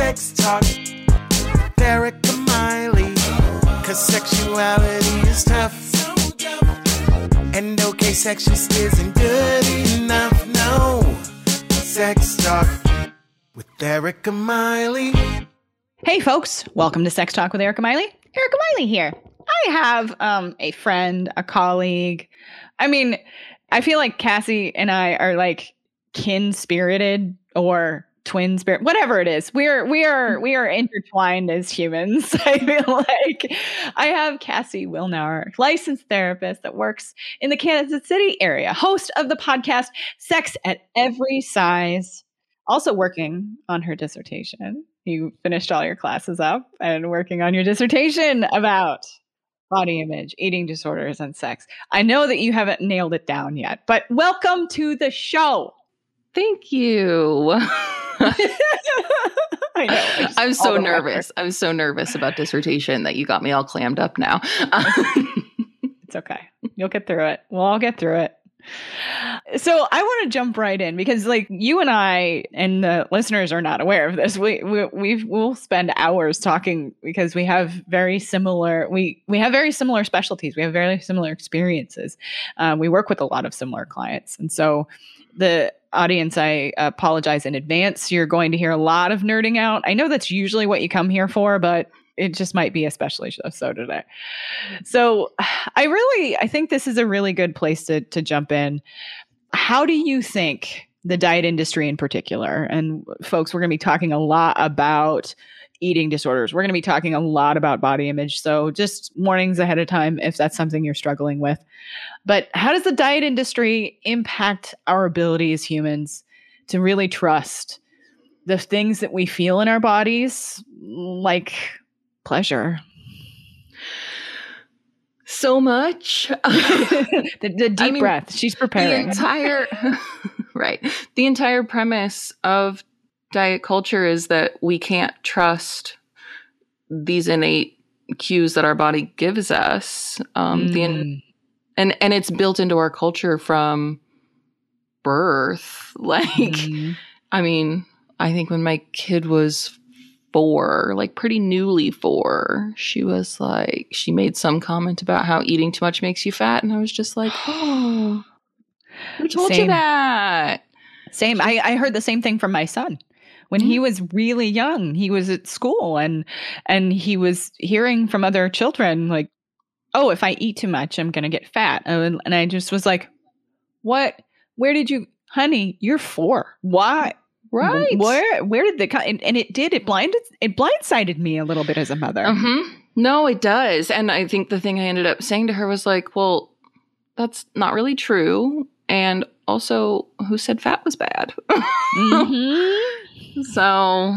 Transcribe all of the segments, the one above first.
Sex Talk, Erica Miley. Cause sexuality is tough. And okay, sex just isn't good enough. No. Sex Talk with Erica Miley. Hey, folks, welcome to Sex Talk with Erica Miley. Erica Miley here. I have um, a friend, a colleague. I mean, I feel like Cassie and I are like kin spirited or twin spirit whatever it is we're we are mm. we are intertwined as humans. I feel like i have cassie wilnauer licensed therapist that works in the kansas city area host of the podcast sex at every size also working on her dissertation. You finished all your classes up and working on your dissertation about body image eating disorders and sex. I know that you haven't nailed it down yet but welcome to the show. Thank you. I know. I I'm so nervous. I'm so nervous about dissertation that you got me all clammed up now. It's okay. You'll get through it. We'll all get through it. So I want to jump right in because, like, you and I and the listeners are not aware of this. We we we will spend hours talking because we have very similar we we have very similar specialties. We have very similar experiences. Um, we work with a lot of similar clients, and so the audience, I apologize in advance. You're going to hear a lot of nerding out. I know that's usually what you come here for, but it just might be especially so, today. So I really I think this is a really good place to to jump in. How do you think the diet industry in particular and folks we're going to be talking a lot about eating disorders. We're going to be talking a lot about body image. So just warnings ahead of time if that's something you're struggling with. But how does the diet industry impact our ability as humans to really trust the things that we feel in our bodies like pleasure? so much. the, the deep mean, breath. She's the preparing. entire right. The entire premise of diet culture is that we can't trust these innate cues that our body gives us. Um, The in- Mm. and and it's built into our culture from birth. Like, Mm. I mean, I think when my kid was four, like pretty newly four, she was like, she made some comment about how eating too much makes you fat. And I was just like, oh, who told Same. you that? Same. I, I heard the same thing from my son. When he was really young, he was at school and and he was hearing from other children like, "Oh, if I eat too much, I'm going to get fat." And, and I just was like, "What? Where did you, honey? You're four. Why? Right. Where? Where did the co-" and, and it did it blinded it blindsided me a little bit as a mother. hmm No, it does. And I think the thing I ended up saying to her was like, well, that's not really true. And also, who said fat was bad? Mhm. So,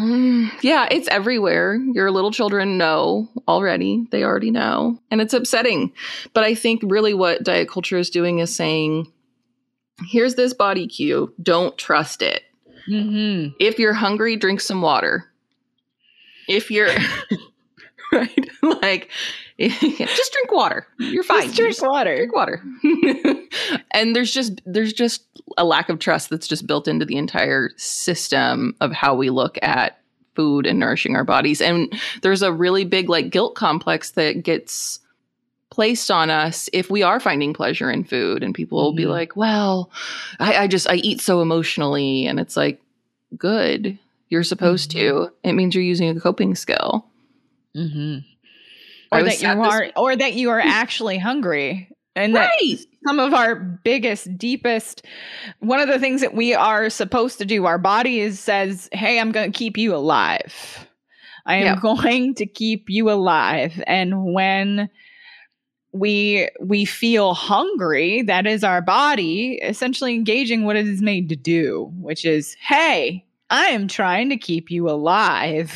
yeah, it's everywhere. Your little children know already. They already know. And it's upsetting. But I think really what diet culture is doing is saying, here's this body cue. Don't trust it. Mhm. If you're hungry, drink some water. If you're, right? Like, just drink water. You're fine. Just drink Just water. drink water and there's just there's just a lack of trust that's just built into the entire system of how we look at food and nourishing our bodies and there's a really big like guilt complex that gets placed on us if we are finding pleasure in food and people will be Mhm. like well I, I just i eat so emotionally and it's like good you're supposed to it means you're using a coping skill Mm-hmm. Or that you sad this are, or that you are actually hungry, and that some of our biggest, deepest, one of the things that we are supposed to do, our body is says, "Hey, I'm going to keep you alive. I am Yeah. going to keep you alive." And when we we feel hungry, that is our body essentially engaging what it is made to do, which is, "Hey." I am trying to keep you alive.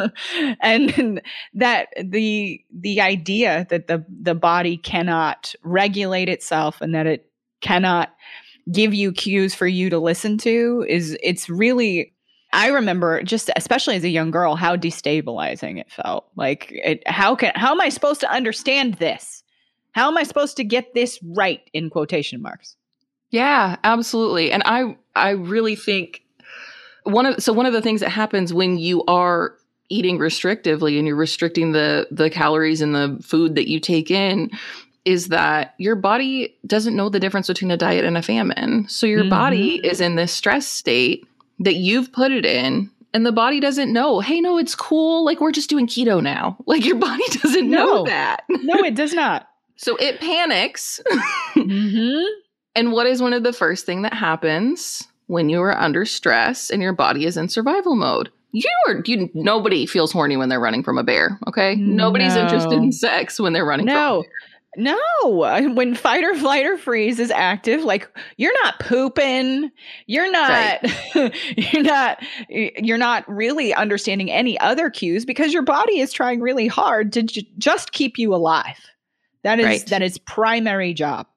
and that the the idea that the the body cannot regulate itself and that it cannot give you cues for you to listen to is it's really I remember just especially as a young girl how destabilizing it felt. Like it, how can how am I supposed to understand this? How am I supposed to get this right in quotation marks? Yeah, absolutely. And I I really think one of so one of the things that happens when you are eating restrictively and you're restricting the the calories and the food that you take in is that your body doesn't know the difference between a diet and a famine. So your Mhm. body is in this stress state that you've put it in and the body doesn't know, hey, no, it's cool. Like we're just doing keto now. Like your body doesn't No. know that. No, it does not. So it panics. hmm and what is one of the first thing that happens when you are under stress and your body is in survival mode? You are you nobody feels horny when they're running from a bear, okay? Nobody's interested in sex when they're running from a No. bear. No, when fight or flight or freeze is active, like you're not pooping, you're not, you're not, you're not really understanding any other cues because your body is trying really hard to ju- just keep you alive. That is Right. that is primary job.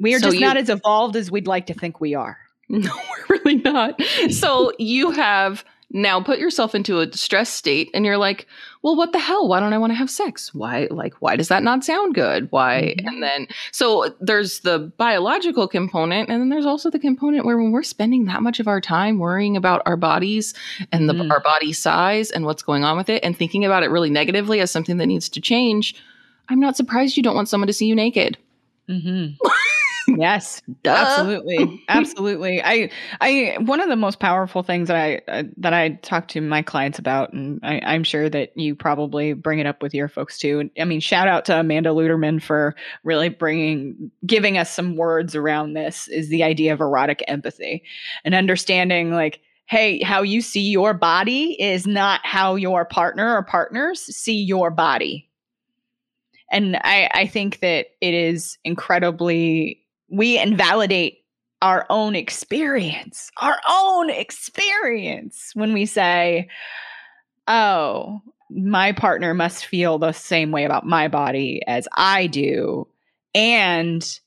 We are So just you- not as evolved as we'd like to think we are. No, we're really not. So you have now put yourself into a stress state and you're like, well, what the hell? Why don't I want to have sex? Why, like, why does that not sound good? Why? Mhm. And then, so there's the biological component, and then there's also the component where when we're spending that much of our time worrying about our bodies and the, Mhm. our body size and what's going on with it and thinking about it really negatively as something that needs to change, I'm not surprised you don't want someone to see you naked. Mm-hmm. yes, Duh. absolutely, absolutely. I, I, one of the most powerful things that I uh, that I talk to my clients about, and I, I'm sure that you probably bring it up with your folks too. And I mean, shout out to Amanda Luterman for really bringing, giving us some words around this. Is the idea of erotic empathy and understanding like. Hey, how you see your body is not how your partner or partners see your body and I, I think that it is incredibly we invalidate our own experience our own experience when we say oh my partner must feel the same way about my body as i do and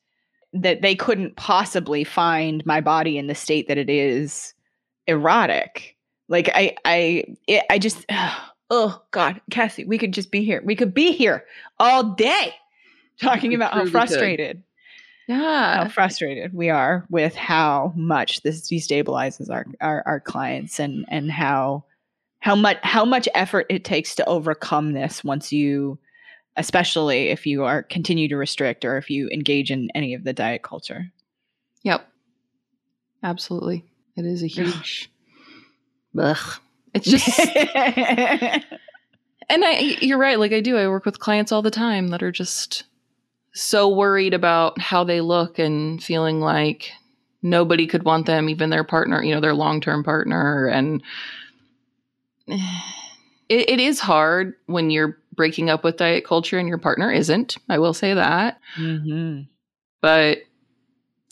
that they couldn't possibly find my body in the state that it is erotic. Like i i it, i just oh god cassie we could just be here. We could be here all day talking about how truly could. frustrated how frustrated we are with how much this destabilizes our, our our clients and and how how much how much effort it takes to overcome this once you especially if you are continue to restrict or if you engage in any of the diet culture Yep. Absolutely. It is a huge. Ugh. It's just, and I, you're right. Like I do, I work with clients all the time that are just so worried about how they look and feeling like nobody could want them, even their partner, you know, their long term partner. And it, it is hard when you're breaking up with diet culture and your partner isn't. I will say that. mm-hmm. but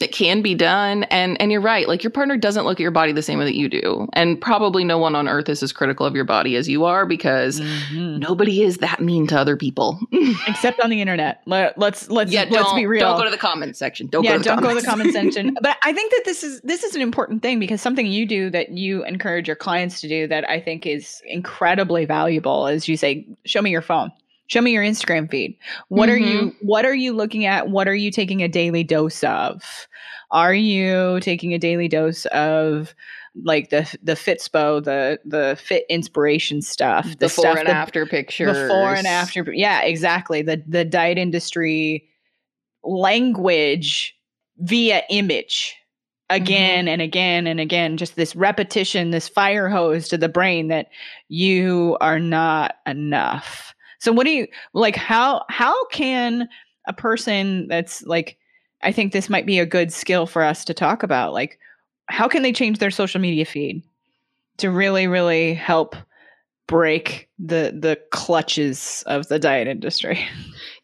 it can be done. And and you're right like your partner doesn't look at your body the same way that you do. And probably no one on earth is as critical of your body as you are because Mm-hmm. nobody is that mean to other people. Except on the internet. Let, let's let's yeah let's don't, be real. don't go to the comments section. Don't yeah, go to the don't go to the comment section. But I think that this is this is an important thing because something you do that you encourage your clients to do that I think is incredibly valuable is you say, "Show me your phone. Show me your Instagram feed. What are you mm-hmm. What are you looking at? What are you taking a daily dose of? Are you taking a daily dose of?" Like the the Fitspo, the the fit inspiration stuff, the before stuff and that- after pictures before and after yeah exactly the the diet industry language via image mm-hmm. again and again and again just this repetition this fire hose to the brain that you are not enough so what do you like how how can a person that's like i think this might be a good skill for us to talk about like how can they change their social media feed to really really help break the the clutches of the diet industry.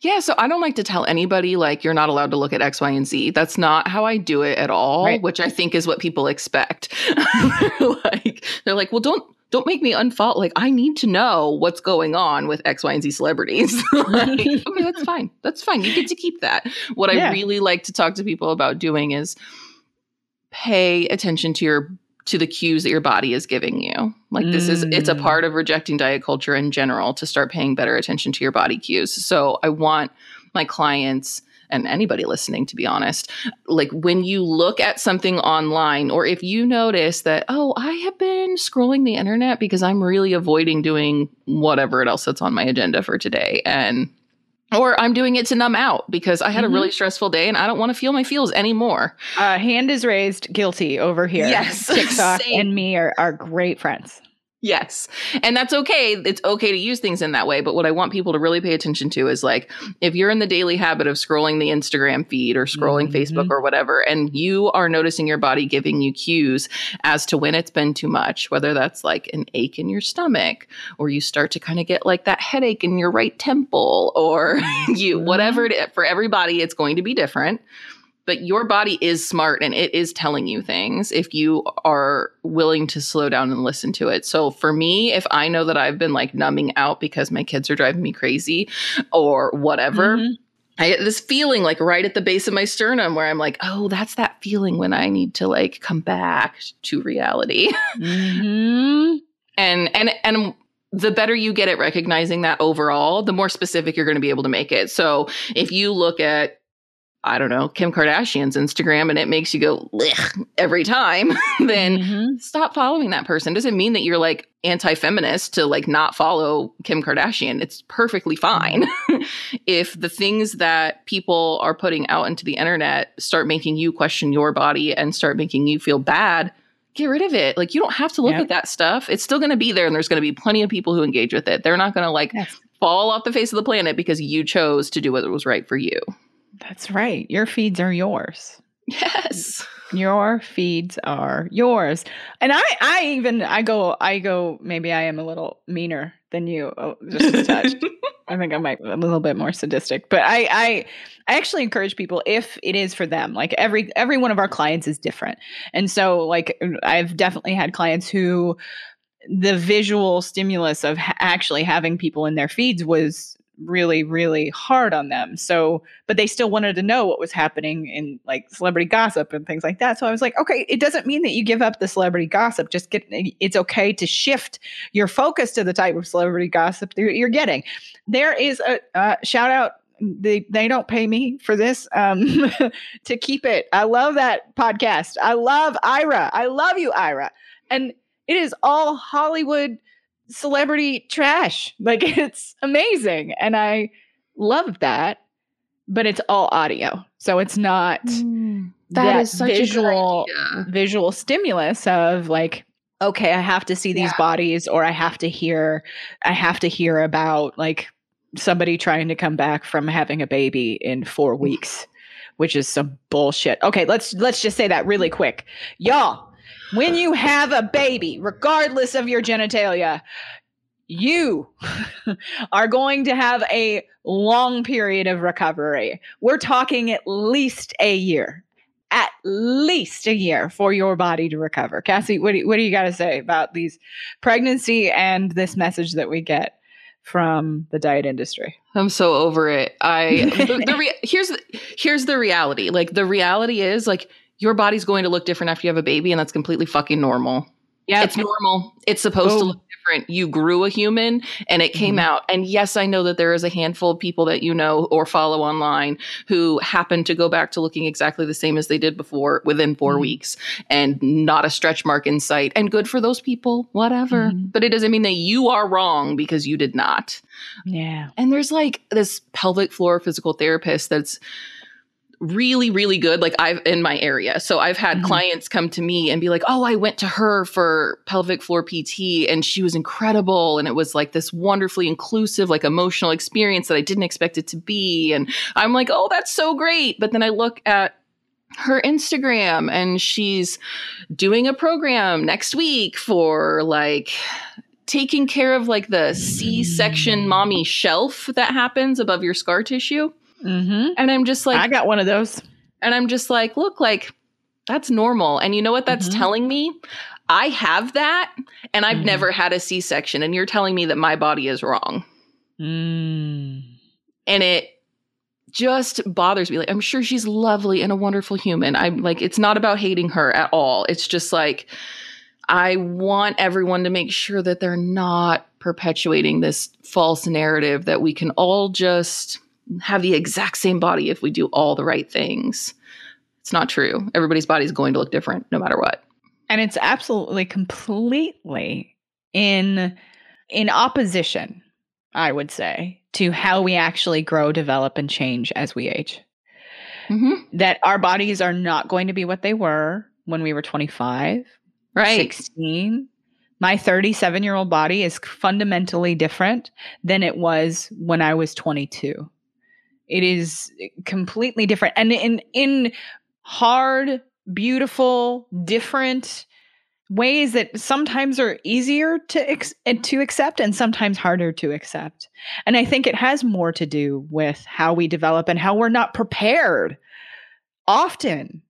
yeah so i don't like to tell anybody like you're not allowed to look at x y and z. That's not how i do it at all Right. which i think is what people expect. Like they're like well don't don't make me unfollow like i need to know what's going on with x y and z celebrities. Like, okay that's fine. That's fine. You get to keep that. What Yeah. i really like to talk to people about doing is pay attention to your to the cues that your body is giving you like this is it's a Mm. part of rejecting diet culture in general to start paying better attention to your body cues so i want my clients and anybody listening, to be honest, like when you look at something online, or if you notice that, oh, I have been scrolling the internet because I'm really avoiding doing whatever else that's on my agenda for today. And or I'm doing it to numb out because I had Mhm. a really stressful day and I don't want to feel my feels anymore. Uh, hand is raised, guilty over here. Yes, TikTok same. and me are, are great friends. Yes. And that's okay. It's okay to use things in that way. But what I want people to really pay attention to is like, if you're in the daily habit of scrolling the Instagram feed or scrolling Mhm. Facebook or whatever, and you are noticing your body giving you cues as to when it's been too much, whether that's like an ache in your stomach, or you start to kind of get like that headache in your right temple, or you, whatever it is, for everybody, it's going to be different. But your body is smart and it is telling you things if you are willing to slow down and listen to it. So for me, if I know that I've been like numbing out because my kids are driving me crazy or whatever, Mhm. I get this feeling like right at the base of my sternum where I'm like, oh, that's that feeling when I need to like come back to reality. Mhm. and and and the better you get at recognizing that overall, the more specific you're going to be able to make it. So if you look at I don't know, Kim Kardashian's Instagram and it makes you go every time, then Mhm. stop following that person. Doesn't mean that you're like anti-feminist to like not follow Kim Kardashian. It's perfectly fine. if the things that people are putting out into the internet start making you question your body and start making you feel bad, get rid of it. Like you don't have to look Yep. at that stuff. It's still going to be there and there's going to be plenty of people who engage with it. They're not going to like Yes. fall off the face of the planet because you chose to do what was right for you. That's right. Your feeds are yours. Yes. Your feeds are yours. And I, I even, I go, I go, maybe I am a little meaner than you, oh, just a touch. I think I might be a little bit more sadistic, but I, I, I actually encourage people if it is for them. Like every every one of our clients is different, and so like I've definitely had clients who the visual stimulus of ha- actually having people in their feeds was really really hard on them. So but they still wanted to know what was happening in like celebrity gossip and things like that. So i was like okay it doesn't mean that you give up the celebrity gossip. Just get it's okay to shift your focus to the type of celebrity gossip that you're getting. There is a uh, shout out they they don't pay me for this um to keep it. I love that podcast. I love ira. I love you ira. And it is all hollywood celebrity trash. Like it's amazing and i love that but it's all audio so it's not mm. that is such visual visual stimulus of like okay i have to see these Yeah. bodies or i have to hear i have to hear about like somebody trying to come back from having a baby in 4 weeks which is some bullshit. Okay let's let's just say that really quick. Y'all when you have a baby regardless of your genitalia you are going to have a long period of recovery. We're talking at least a year, at least a year for your body to recover. Cassie, what do you, what do you got to say about these pregnancy and this message that we get from the diet industry? I'm so over it. I the, the rea- here's the, here's the reality. Like the reality is like your body's going to look different after you have a baby, and that's completely fucking normal. Yeah, It's normal. It's supposed to look different. You grew a human and it came Mhm. out. And yes, I know that there is a handful of people that you know or follow online who happen to go back to looking exactly the same as they did before within 4 Mhm. weeks and not a stretch mark in sight. And good for those people, whatever. Mhm. But it doesn't mean that you are wrong because you did not. yeah. And there's like this pelvic floor physical therapist that's really really good like I've in my area. So I've had Mhm. clients come to me and be like, "Oh, I went to her for pelvic floor PT and she was incredible and it was like this wonderfully inclusive like emotional experience that I didn't expect it to be." And I'm like, "Oh, that's so great." But then I look at her Instagram and she's doing a program next week for like taking care of like the C-section mommy shelf that happens above your scar tissue. Mm-hmm. And I'm just like I got one of those. and I'm just like, look, like that's normal. And you know what that's Mhm. telling me? I have that and I've Mhm. never had a C-section and you're telling me that my body is wrong. Mm. And it just bothers me. Like I'm sure she's lovely and a wonderful human. I'm like it's not about hating her at all. It's just like I want everyone to make sure that they're not perpetuating this false narrative that we can all just have the exact same body if we do all the right things. It's not true. Everybody's body is going to look different no matter what. And it's absolutely completely in in opposition, I would say, to how we actually grow, develop, and change as we age. Mm-hmm. That our bodies are not going to be what they were when we were 25, Right. 16. My 37 year old body is fundamentally different than it was when I was 22. It is completely different. And in, in hard, beautiful, different ways that sometimes are easier to ex- eh, to accept and sometimes harder to accept. And I think it has more to do with how we develop and how we're not prepared often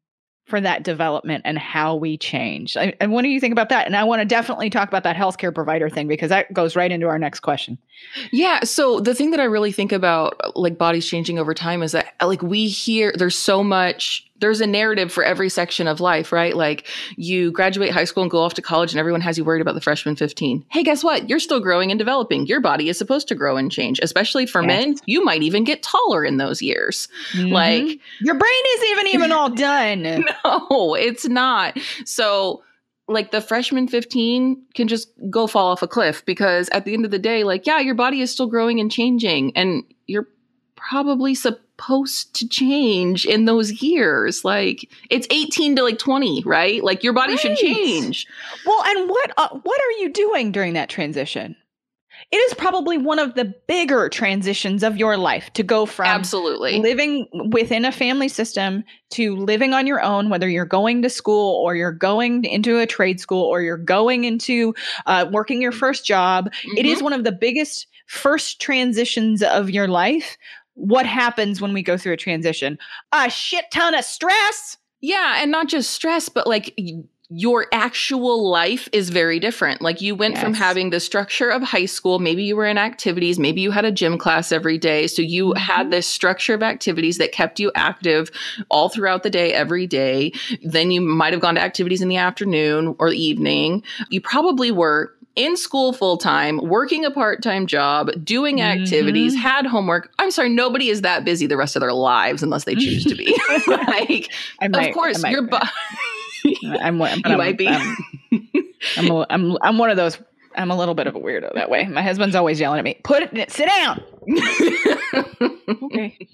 for that development and how we change. I, and what do you think about that? And I want to definitely talk about that healthcare provider thing because that goes right into our next question. Yeah. So the thing that I really think about like bodies changing over time is that like we hear there's so much there's a narrative for every section of life, right? Like you graduate high school and go off to college and everyone has you worried about the freshman 15. Hey, guess what? You're still growing and developing. Your body is supposed to grow and change, especially for Yes. men. You might even get taller in those years. Like Mhm. your brain isn't even even all done. no, it's not. So, like the freshman 15 can just go fall off a cliff because at the end of the day, like, yeah, your body is still growing and changing, and you're probably supposed to change in those years. Like, it's 18 to like 20, right? Like, your body should change. Well, and what uh, what are you doing during that transition? It is probably one of the bigger transitions of your life to go from Absolutely. living within a family system to living on your own, whether you're going to school or you're going into a trade school or you're going into uh, working your first job. It Mhm. is one of the biggest first transitions of your life. What happens when we go through a transition? A shit ton of stress. Yeah, and not just stress, but like your actual life is very different. Like you went from having the structure of high school, maybe you were in activities, maybe you had a gym class every day. So you had mm-hmm. this structure of activities that kept you active all throughout the day, every day. Then you might have gone to activities in the afternoon or the evening. You probably were in school full time, working a part time job, doing activities, Mhm. had homework. I'm sorry, nobody is that busy the rest of their lives unless they choose to be. like, I might, of course, I might- your body. I'm, one- You I'm- might be. I'm, I'm, a, I'm, I'm one of those. I'm a little bit of a weirdo that way. My husband's always yelling at me. Put it. Sit down. Okay.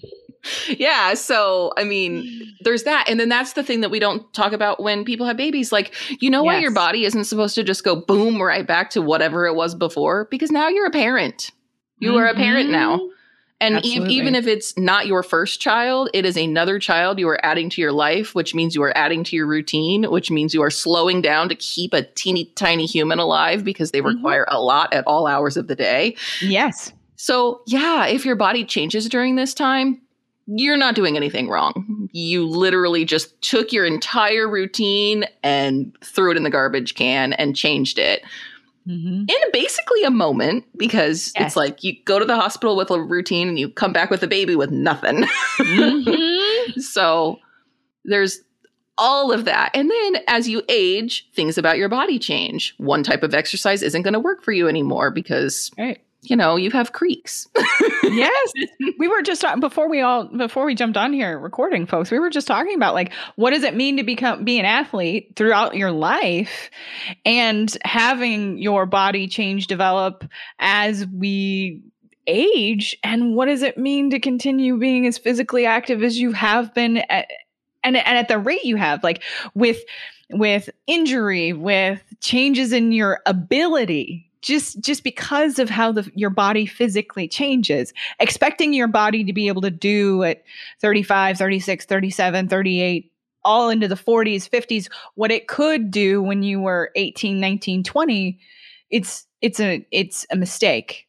yeah. So, I mean, there's that. And then that's the thing that we don't talk about when people have babies. Like, you know why your body isn't supposed to just go boom right back to whatever it was before? Because now you're a parent. You are a parent now. And e- even if it's not your first child, it is another child you are adding to your life, which means you are adding to your routine, which means you are slowing down to keep a teeny tiny human alive because they Mhm. require a lot at all hours of the day. Yes. So, yeah, if your body changes during this time, you're not doing anything wrong. You literally just took your entire routine and threw it in the garbage can and changed it Mm-hmm. in basically a moment because Yes. it's like you go to the hospital with a routine and you come back with a baby with nothing. Mm-hmm. so there's all of that. And then as you age, things about your body change. One type of exercise isn't going to work for you anymore because, Right. You know, you have creaks. yes. We were just talking before we all before we jumped on here recording folks we were just talking about like what does it mean to become be an athlete throughout your life and having your body change develop as we age? And what does it mean to continue being as physically active as you have been at, and, and at the rate you have like with with injury with changes in your ability just just because of how the your body physically changes expecting your body to be able to do at 35 36 37 38 all into the 40s 50s what it could do when you were 18 19 20 it's it's a it's a mistake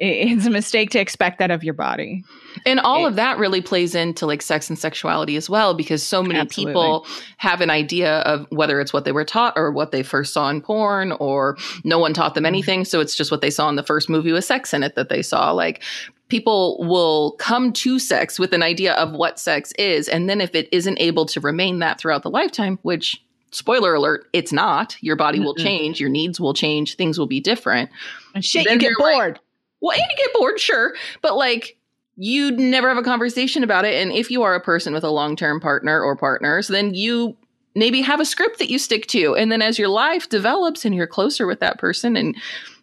it's a mistake to expect that of your body And all It- of that really plays into like sex and sexuality as well, because so many Absolutely. people have an idea of whether it's what they were taught or what they first saw in porn, or no one taught Mm-hmm. them anything. So it's just what they saw in the first movie with sex in it that they saw. Like people will come to sex with an idea of what sex is. And then if it isn't able to remain that throughout the lifetime, which spoiler alert, it's not, your body will change, your needs will change, things will be different. and shit Then you get like- bored Well, and you get bored, sure, but like you'd never have a conversation about it. And if you are a person with a long term partner or partners, then you maybe have a script that you stick to. And then as your life develops and you're closer with that person and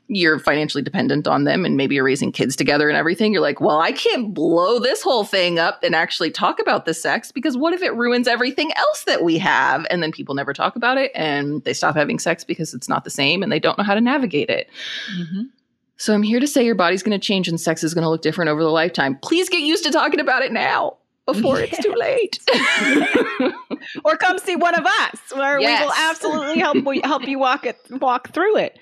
you're financially dependent on them and maybe you're raising kids together and everything, you're like, well, I can't blow this whole thing up and actually talk about the sex because what if it ruins everything else that we have? And then people never talk about it and they stop having sex because it's not the same and they don't know how to navigate it. Mm-hmm. So I'm here to say your body's going to change and sex is going to look different over the lifetime. Please get used to talking about it now before it's too late. or come see one of us where yes. we will absolutely help help you walk it walk through it.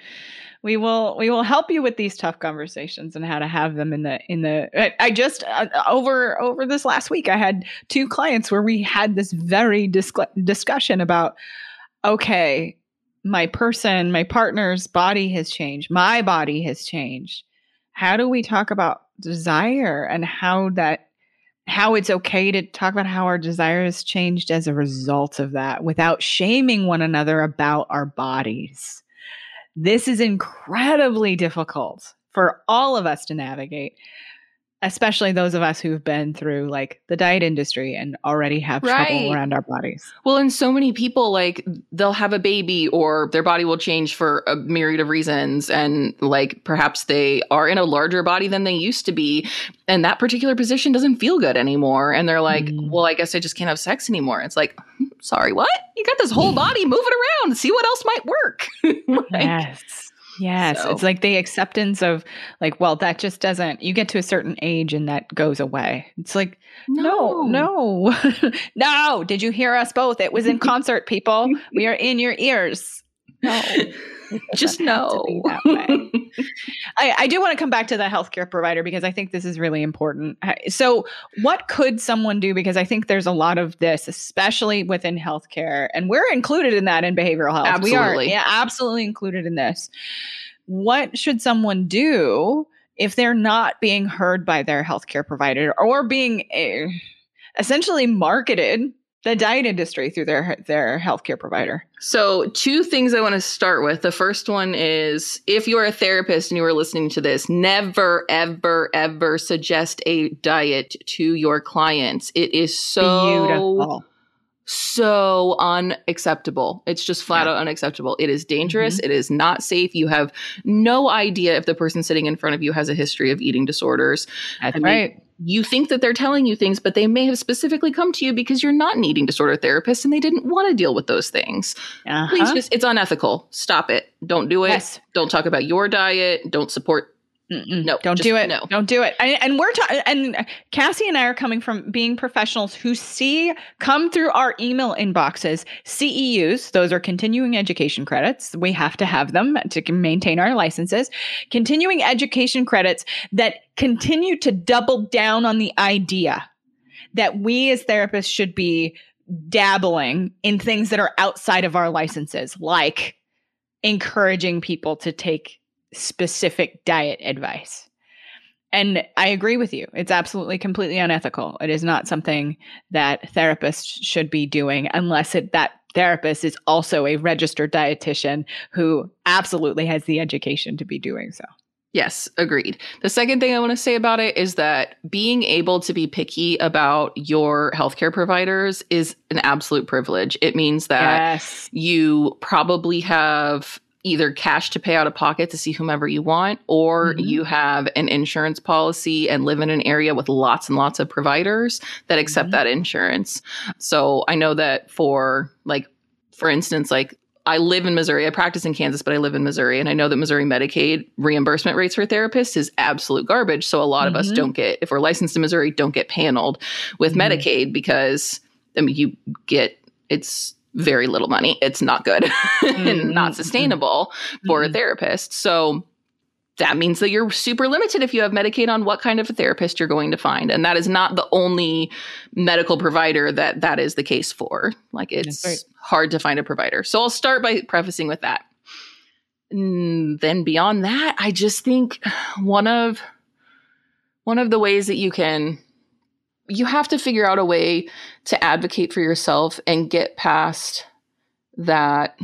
We will we will help you with these tough conversations and how to have them in the in the I just uh, over over this last week I had two clients where we had this very dis- discussion about okay my person, my partner's body has changed. My body has changed. How do we talk about desire and how that how it's okay to talk about how our desire has changed as a result of that without shaming one another about our bodies. This is incredibly difficult for all of us to navigate especially those of us who've been through like the diet industry and already have right. trouble around our bodies. Well, and so many people like they'll have a baby or their body will change for a myriad of reasons and like perhaps they are in a larger body than they used to be and that particular position doesn't feel good anymore and they're like, mm. "Well, I guess I just can't have sex anymore." It's like, hmm, "Sorry, what? You got this whole body moving around. See what else might work." like, yes. Yes, so. it's like the acceptance of like, well, that just doesn't. You get to a certain age and that goes away. It's like, no, no, no. no. Did you hear us both? It was in concert, people. We are in your ears. No. Just no. I, I do want to come back to the healthcare provider because I think this is really important. So, what could someone do? Because I think there's a lot of this, especially within healthcare, and we're included in that in behavioral health. Absolutely. We are yeah, absolutely included in this. What should someone do if they're not being heard by their healthcare provider or being uh, essentially marketed the diet industry through their their healthcare provider. So, two things I want to start with. The first one is if you're a therapist and you are listening to this, never ever ever suggest a diet to your clients. It is so Beautiful. so unacceptable. It's just flat yeah. out unacceptable. It is dangerous. Mm-hmm. It is not safe. You have no idea if the person sitting in front of you has a history of eating disorders. That's I mean, right you think that they're telling you things, but they may have specifically come to you because you're not an eating disorder therapist and they didn't want to deal with those things. Uh-huh. Please just, it's unethical. Stop it. Don't do it. Yes. Don't talk about your diet. Don't support Mm-mm. No, don't do it. No, don't do it. And, and we're talking. And Cassie and I are coming from being professionals who see come through our email inboxes. CEUs, those are continuing education credits. We have to have them to maintain our licenses. Continuing education credits that continue to double down on the idea that we as therapists should be dabbling in things that are outside of our licenses, like encouraging people to take specific diet advice. And I agree with you. It's absolutely completely unethical. It is not something that therapists should be doing unless it, that therapist is also a registered dietitian who absolutely has the education to be doing so. Yes, agreed. The second thing I want to say about it is that being able to be picky about your healthcare providers is an absolute privilege. It means that yes. you probably have either cash to pay out of pocket to see whomever you want, or mm-hmm. you have an insurance policy and live in an area with lots and lots of providers that accept mm-hmm. that insurance. So I know that for like, for instance, like I live in Missouri. I practice in Kansas, but I live in Missouri. And I know that Missouri Medicaid reimbursement rates for therapists is absolute garbage. So a lot mm-hmm. of us mm-hmm. don't get, if we're licensed in Missouri, don't get paneled with mm-hmm. Medicaid because I mean, you get, it's very little money. It's not good mm-hmm. and not sustainable mm-hmm. for a mm-hmm. therapist. So that means that you're super limited if you have Medicaid on what kind of a therapist you're going to find. And that is not the only medical provider that that is the case for. Like it's right. hard to find a provider. So I'll start by prefacing with that. And then beyond that, I just think one of one of the ways that you can you have to figure out a way to advocate for yourself and get past that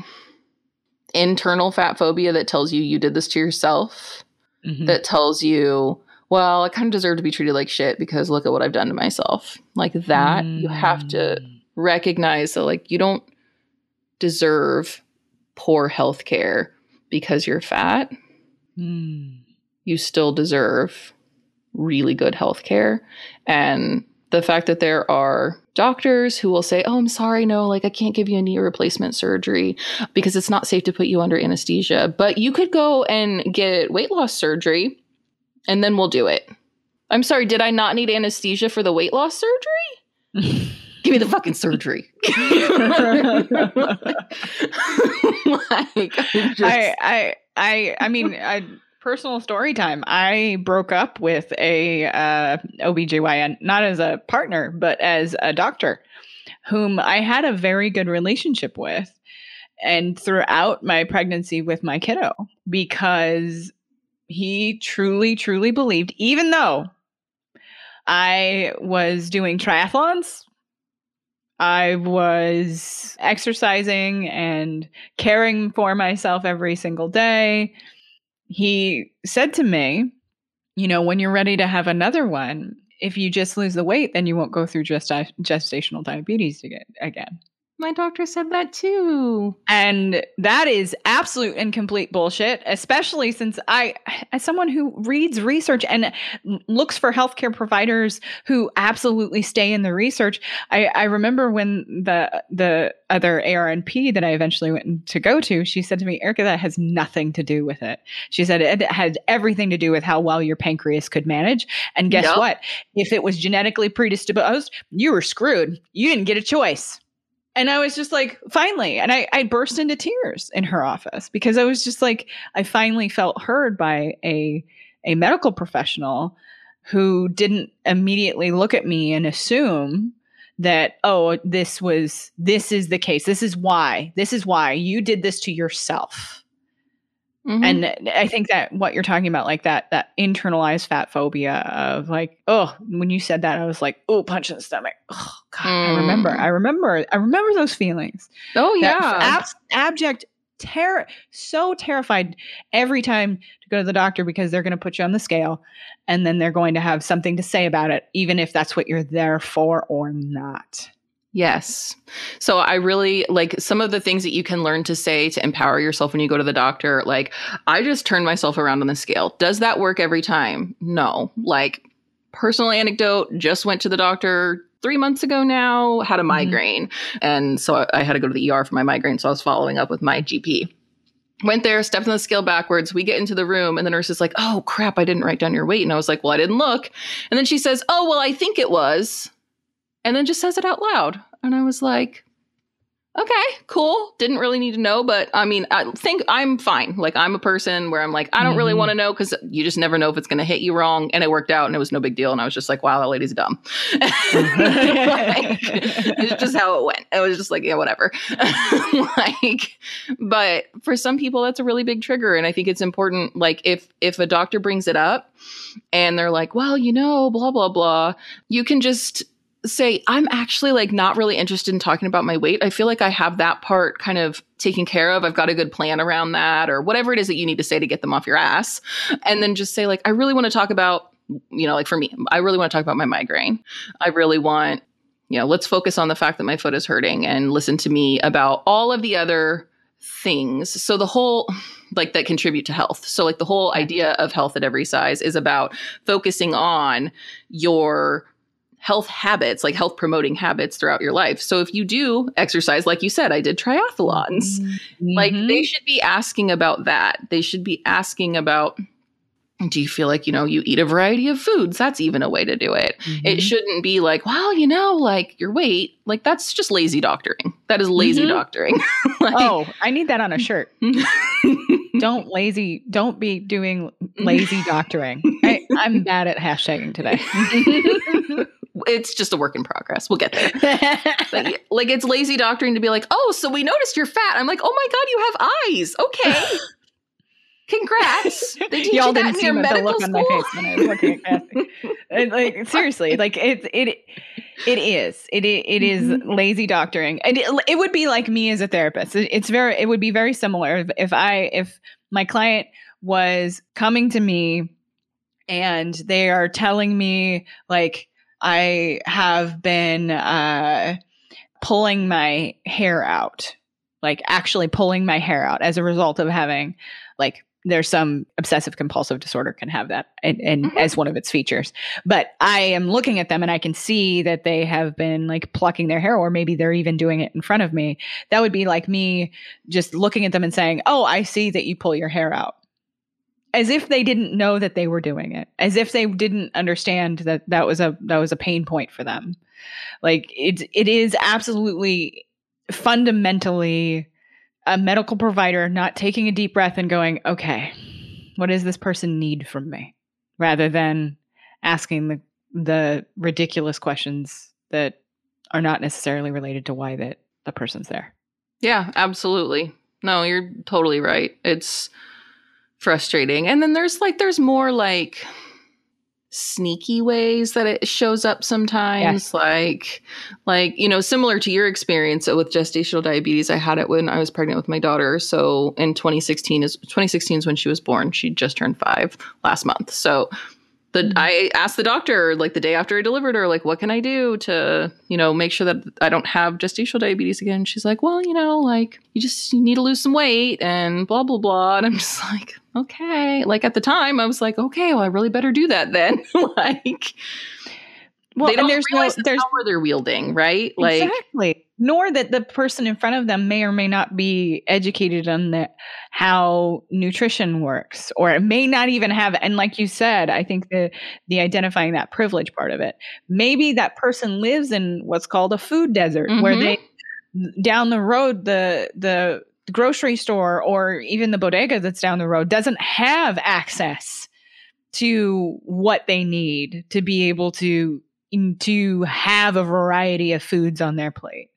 internal fat phobia that tells you you did this to yourself, mm-hmm. that tells you, well, I kind of deserve to be treated like shit because look at what I've done to myself. Like that, mm. you have to mm. recognize that, like, you don't deserve poor health care because you're fat. Mm. You still deserve really good health care. And the fact that there are doctors who will say, Oh, I'm sorry, no, like I can't give you a knee replacement surgery because it's not safe to put you under anesthesia. But you could go and get weight loss surgery and then we'll do it. I'm sorry, did I not need anesthesia for the weight loss surgery? Give me the fucking surgery. like, just... I, I, I, I mean, I, personal story time. I broke up with a uh, OBGYN, not as a partner, but as a doctor, whom I had a very good relationship with. And throughout my pregnancy with my kiddo, because he truly, truly believed, even though I was doing triathlons, I was exercising and caring for myself every single day. He said to me, You know, when you're ready to have another one, if you just lose the weight, then you won't go through gest- gestational diabetes again. My doctor said that too. And that is absolute and complete bullshit, especially since I, as someone who reads research and looks for healthcare providers who absolutely stay in the research, I, I remember when the the other ARNP that I eventually went to go to, she said to me, Erica, that has nothing to do with it. She said it had everything to do with how well your pancreas could manage. And guess yep. what? If it was genetically predisposed, you were screwed. You didn't get a choice. And I was just like, finally. And I, I burst into tears in her office because I was just like, I finally felt heard by a, a medical professional who didn't immediately look at me and assume that, oh, this was, this is the case. This is why. This is why you did this to yourself. Mm-hmm. And I think that what you're talking about, like that that internalized fat phobia of like, oh, when you said that, I was like, oh, punch in the stomach. Oh God, mm. I remember, I remember, I remember those feelings. Oh yeah, ab- abject terror, so terrified every time to go to the doctor because they're going to put you on the scale, and then they're going to have something to say about it, even if that's what you're there for or not. Yes. So I really like some of the things that you can learn to say to empower yourself when you go to the doctor. Like, I just turned myself around on the scale. Does that work every time? No. Like, personal anecdote just went to the doctor three months ago now, had a mm-hmm. migraine. And so I, I had to go to the ER for my migraine. So I was following up with my GP went there, stepped on the scale backwards. We get into the room, and the nurse is like, Oh crap, I didn't write down your weight. And I was like, Well, I didn't look. And then she says, Oh, well, I think it was and then just says it out loud. And I was like, okay, cool. Didn't really need to know, but I mean, I think I'm fine. Like, I'm a person where I'm like, I don't mm-hmm. really want to know because you just never know if it's going to hit you wrong. And it worked out and it was no big deal. And I was just like, wow, that lady's dumb. like, it's just how it went. It was just like, yeah, whatever. like, but for some people, that's a really big trigger. And I think it's important, like, if, if a doctor brings it up and they're like, well, you know, blah, blah, blah, you can just say I'm actually like not really interested in talking about my weight. I feel like I have that part kind of taken care of. I've got a good plan around that or whatever it is that you need to say to get them off your ass. And then just say like I really want to talk about you know, like for me, I really want to talk about my migraine. I really want, you know, let's focus on the fact that my foot is hurting and listen to me about all of the other things. So the whole like that contribute to health. So like the whole idea of health at every size is about focusing on your health habits, like health promoting habits throughout your life. So if you do exercise, like you said, I did triathlons, mm-hmm. like they should be asking about that. They should be asking about do you feel like you know you eat a variety of foods that's even a way to do it mm-hmm. it shouldn't be like well you know like your weight like that's just lazy doctoring that is lazy mm-hmm. doctoring like, oh i need that on a shirt don't lazy don't be doing lazy doctoring I, i'm bad at hashtagging today it's just a work in progress. We'll get there. like, like, it's lazy doctoring to be like, oh, so we noticed you're fat. I'm like, oh my god, you have eyes. Okay. Congrats. They teach Y'all you didn't see the look school? on my face when I was looking at like seriously, like it it it is. It it is mm-hmm. lazy doctoring. And it, it, would be like me as a therapist. It, it's very it would be very similar if, if I if my client was coming to me and they are telling me like I have been uh, pulling my hair out, like actually pulling my hair out as a result of having like there's some obsessive compulsive disorder can have that and, and Mhm. as one of its features. But i am looking at them and i can see that they have been like plucking their hair or maybe they're even doing it in front of me. That would be like me just looking at them and saying oh i see that you pull your hair out as if they didn't know that they were doing it as if they didn't understand that that was a that was a pain point for them like it it is absolutely fundamentally a medical provider not taking a deep breath and going, okay, what does this person need from me? Rather than asking the the ridiculous questions that are not necessarily related to why that the person's there. Yeah, absolutely. No, you're totally right. It's frustrating. And then there's like there's more like sneaky ways that it shows up sometimes Yes. like like you know similar to your experience with gestational diabetes i had it when i was pregnant with my daughter so in 2016 is 2016 is when she was born she just turned 5 last month so the Mhm. i asked the doctor like the day after i delivered her like what can i do to you know make sure that i don't have gestational diabetes again? She's like well you know like you just you need to lose some weight and blah blah blah. And i'm just like okay. Like at the time i was like okay well i really better do that then. Like Well, they don't and there's no realize the there's power they're wielding right? Like exactly nor that the person in front of them may or may not be educated on the how nutrition works or it may not even have and like you said i think the the identifying that privilege part of it maybe that person lives in what's called a food desert where Mhm. they down the road the the grocery store or even the bodega that's down the road doesn't have access to what they need to be able to to have a variety of foods on their plate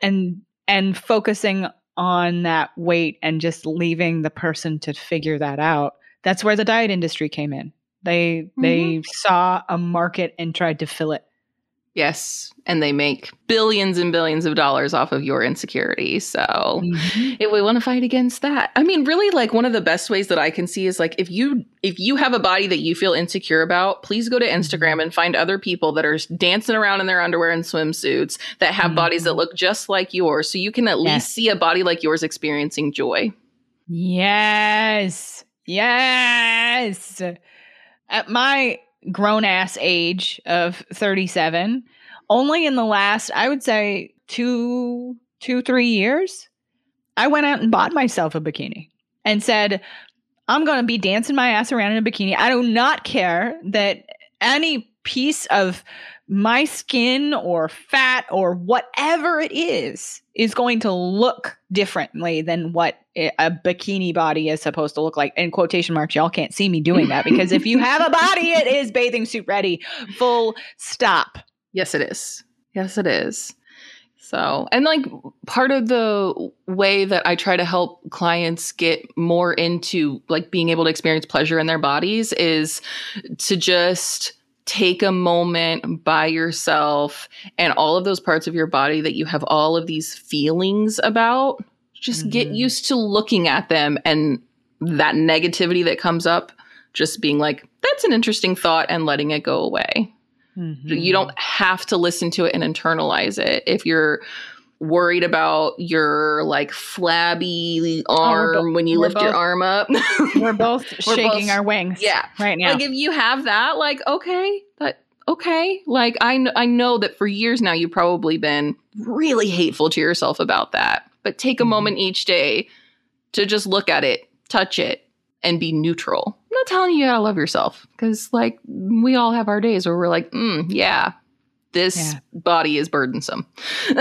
and and focusing on that weight and just leaving the person to figure that out that's where the diet industry came in. They they mm-hmm. saw a market and tried to fill it yes and they make billions and billions of dollars off of your insecurity so Mm-hmm. if we want to fight against that i mean really like one of the best ways that i can see is like if you if you have a body that you feel insecure about please go to Mm-hmm. instagram and find other people that are dancing around in their underwear and swimsuits that have bodies that Mhm. look just like yours so you can at Yes. least see a body like yours experiencing joy Yes. Yes. At my grown ass age of 37, only in the last, I would say, two, two, three years, I went out and bought myself a bikini and said, I'm going to be dancing my ass around in a bikini. I do not care that any piece of my skin or fat or whatever it is is going to look differently than what a bikini body is supposed to look like in quotation marks y'all can't see me doing that because if you have a body it is bathing suit ready full stop Yes, it is. Yes, it is. So, and like part of the way that I try to help clients get more into like being able to experience pleasure in their bodies is to just take a moment by yourself and all of those parts of your body that you have all of these feelings about. Just get Mhm. used to looking at them and that negativity that comes up, just being like, that's an interesting thought and letting it go away. You don't have to listen to it and internalize it. If you're worried about your like flabby arm bo- when you we're lift your arm up. we're both We're shaking both- our wings yeah. right now Like if you have that, like okay, but okay. Like I kn- I know that for years now you've probably been really hateful to yourself about that. But take a Mhm. moment each day to just look at it, touch it, and be neutral. I'm not telling you you gotta love yourself because like we all have our days where we're like, mm, yeah, this Yeah. body is burdensome.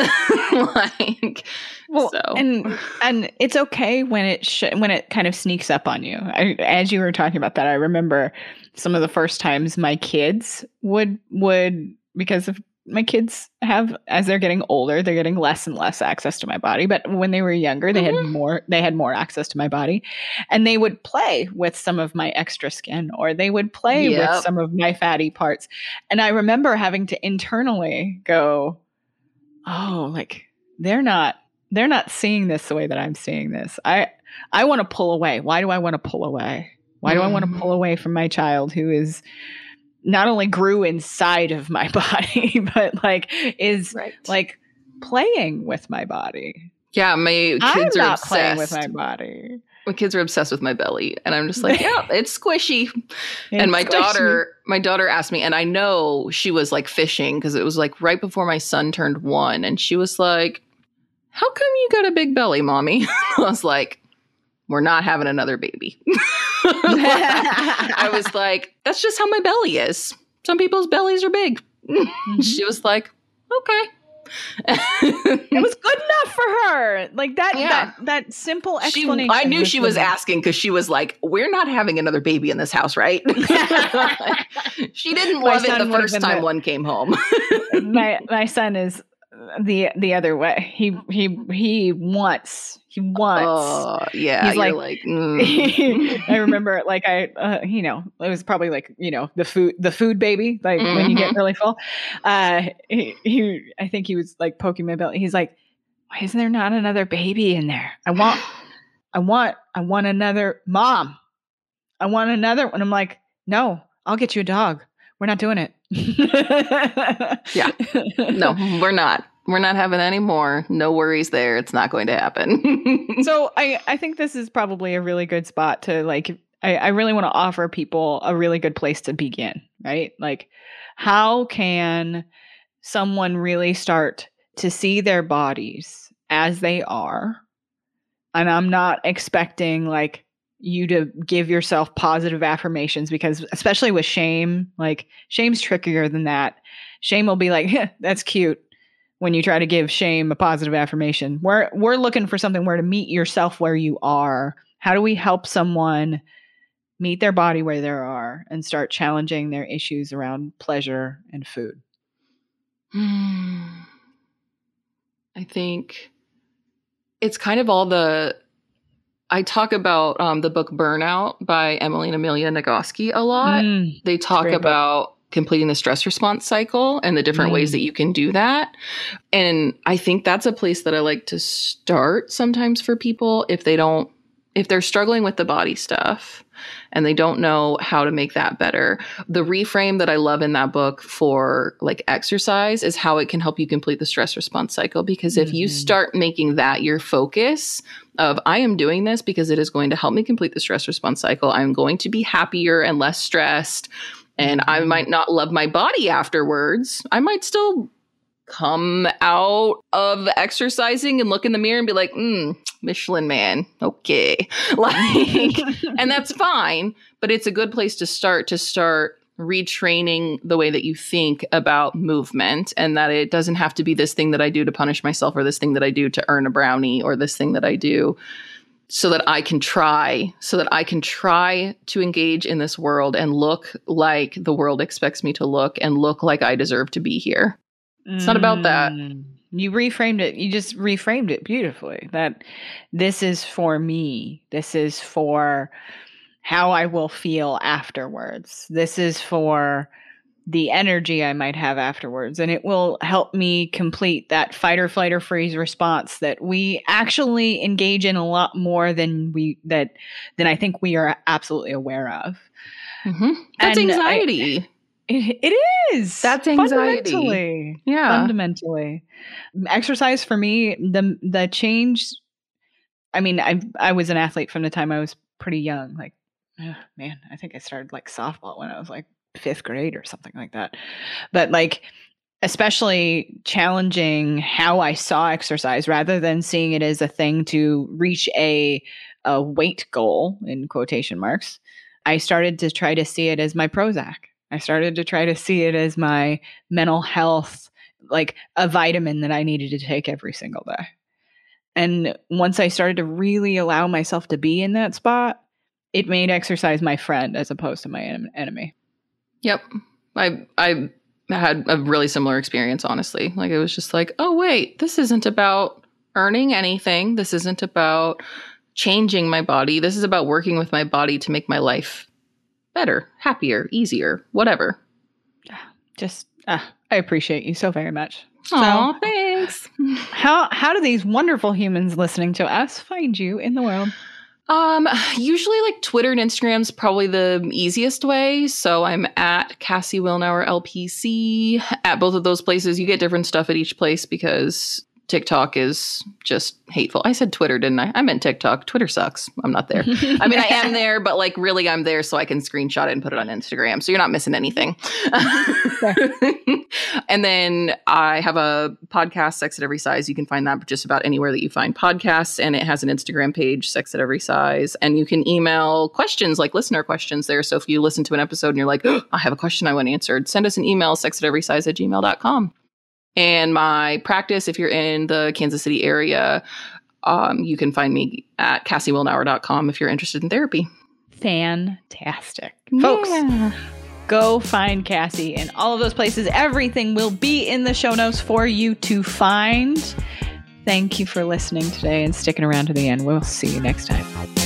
like well so and and it's okay when it sh- when it kind of sneaks up on you I, as you were talking about that i remember some of the first times my kids would would because of my kids have as they're getting older they're getting less and less access to my body but when they were younger they had more they had more access to my body and they would play with some of my extra skin or they would play Yep. with some of my fatty parts and i remember having to internally go oh like they're not they're not seeing this the way that i'm seeing this i i want to pull away why do i want to pull away Why do I want to Mhm. pull away from my child who is not only grew inside of my body, but like is Right. like playing with my body? Yeah, my I'm kids are not obsessed. playing with my body. my kids are obsessed with my belly, and I'm just like, yeah, it's squishy. and my squishy. daughter, my daughter asked me, and I know she was like fishing because it was like right before my son turned one, and she was like, "How come you got a big belly, mommy?" I was like, "We're not having another baby." I was like, "That's just how my belly is. Some people's bellies are big." Mhm. She was like, "Okay." it was good enough for her. Like that Yeah. that that simple She, explanation. I knew she was asking because she was like, "We're not having another baby in this house, right?" she didn't My love it the first time one came home. my my son is the the other way. He he he wants he wants. Oh, yeah. He's like- like, mm. I remember like I uh, you know it was probably like you know the food the food baby like when you get Mhm. really full. Uh, he, he I think he was like poking my belly. He's like, why isn't there not another baby in there? I want I want I want another mom. I want another one. I'm like, no, I'll get you a dog. We're not doing it. Yeah. no, we're not. We're not having any more. No worries there. It's not going to happen. so I, I think this is probably a really good spot to like I, I really want to offer people a really good place to begin, right? Like how can someone really start to see their bodies as they are? And I'm not expecting like you to give yourself positive affirmations because especially with shame, like shame's trickier than that. Shame will be like, "Heh, that's cute when you try to give shame a positive affirmation. We're we're looking for something where to meet yourself where you are. How do we help someone meet their body where they are and start challenging their issues around pleasure and food? Hmm. I think it's kind of all the. I talk about um, the book Burnout by Emily and Amelia Nagoski a lot. Mm, they talk great book. about completing the stress response cycle and the different ways Mm. that you can do that. And I think that's a place that I like to start sometimes for people if they don't if they're struggling with the body stuff and they don't know how to make that better. The reframe that I love in that book for like exercise is how it can help you complete the stress response cycle because if you Mhm. start making that your focus of I am doing this because it is going to help me complete the stress response cycle. I'm going to be happier and less stressed and I Mhm. might not love my body afterwards. I might still come out of exercising and look in the mirror and be like, mm, Michelin man, okay. Like, and that's fine, but it's a good place to start to start retraining the way that you think about movement and that it doesn't have to be this thing that I do to punish myself or this thing that I do to earn a brownie or this thing that I do so that I can try, so that I can try to engage in this world and look like the world expects me to look and look like I deserve to be here. It's not about that. Mm. You reframed it. You just reframed it beautifully. That this is for me. This is for how I will feel afterwards. This is for the energy I might have afterwards. And it will help me complete that fight or flight or freeze response that we actually engage in a lot more than we that than I think we are absolutely aware of. Mm-hmm. That's And I- anxiety. It, it is. That's anxiety. Fundamentally. yeah. Fundamentally. Exercise for me, the the change I mean, I I was an athlete from the time I was pretty young. Like, man, I think I started like softball when I was like fifth grade or something like that. But like especially challenging how I saw exercise rather than seeing it as a thing to reach a a weight goal in quotation marks. I started to try to see it as my Prozac. I started to try to see it as my mental health, like a vitamin that I needed to take every single day. And once I started to really allow myself to be in that spot, it made exercise my friend as opposed to my en- enemy. Yep. I I had a really similar experience, honestly. Like it was just like, oh wait, this isn't about earning anything. This isn't about changing my body. This is about working with my body to make my life better, happier, easier, whatever. Just, ah, I appreciate you so very much. Aw, thanks. How how do these wonderful humans listening to us find you in the world? Um, usually like Twitter and Instagram's probably the easiest way. So I'm at Cassie Wilnauer LPC at both of those places. You get different stuff at each place because TikTok is just hateful. I said Twitter, didn't I? I meant TikTok. Twitter sucks. I'm not there. I mean, I am there, but like really, I'm there so I can screenshot it and put it on Instagram. So you're not missing anything. and then I have a podcast, Sex at Every Size. You can find that just about anywhere that you find podcasts. And it has an Instagram page, Sex at Every Size. And you can email questions like listener questions there. So if you listen to an episode and you're like, oh, I have a question I want answered, send us an email, sex at every size at gmail.com. And my practice, if you're in the Kansas City area, um, you can find me at CassieWilnauer.com if you're interested in therapy. Fantastic. Folks, go find Cassie in all of those places. Everything will be in the show notes for you to find. Thank you for listening today and sticking around to the end. We'll see you next time.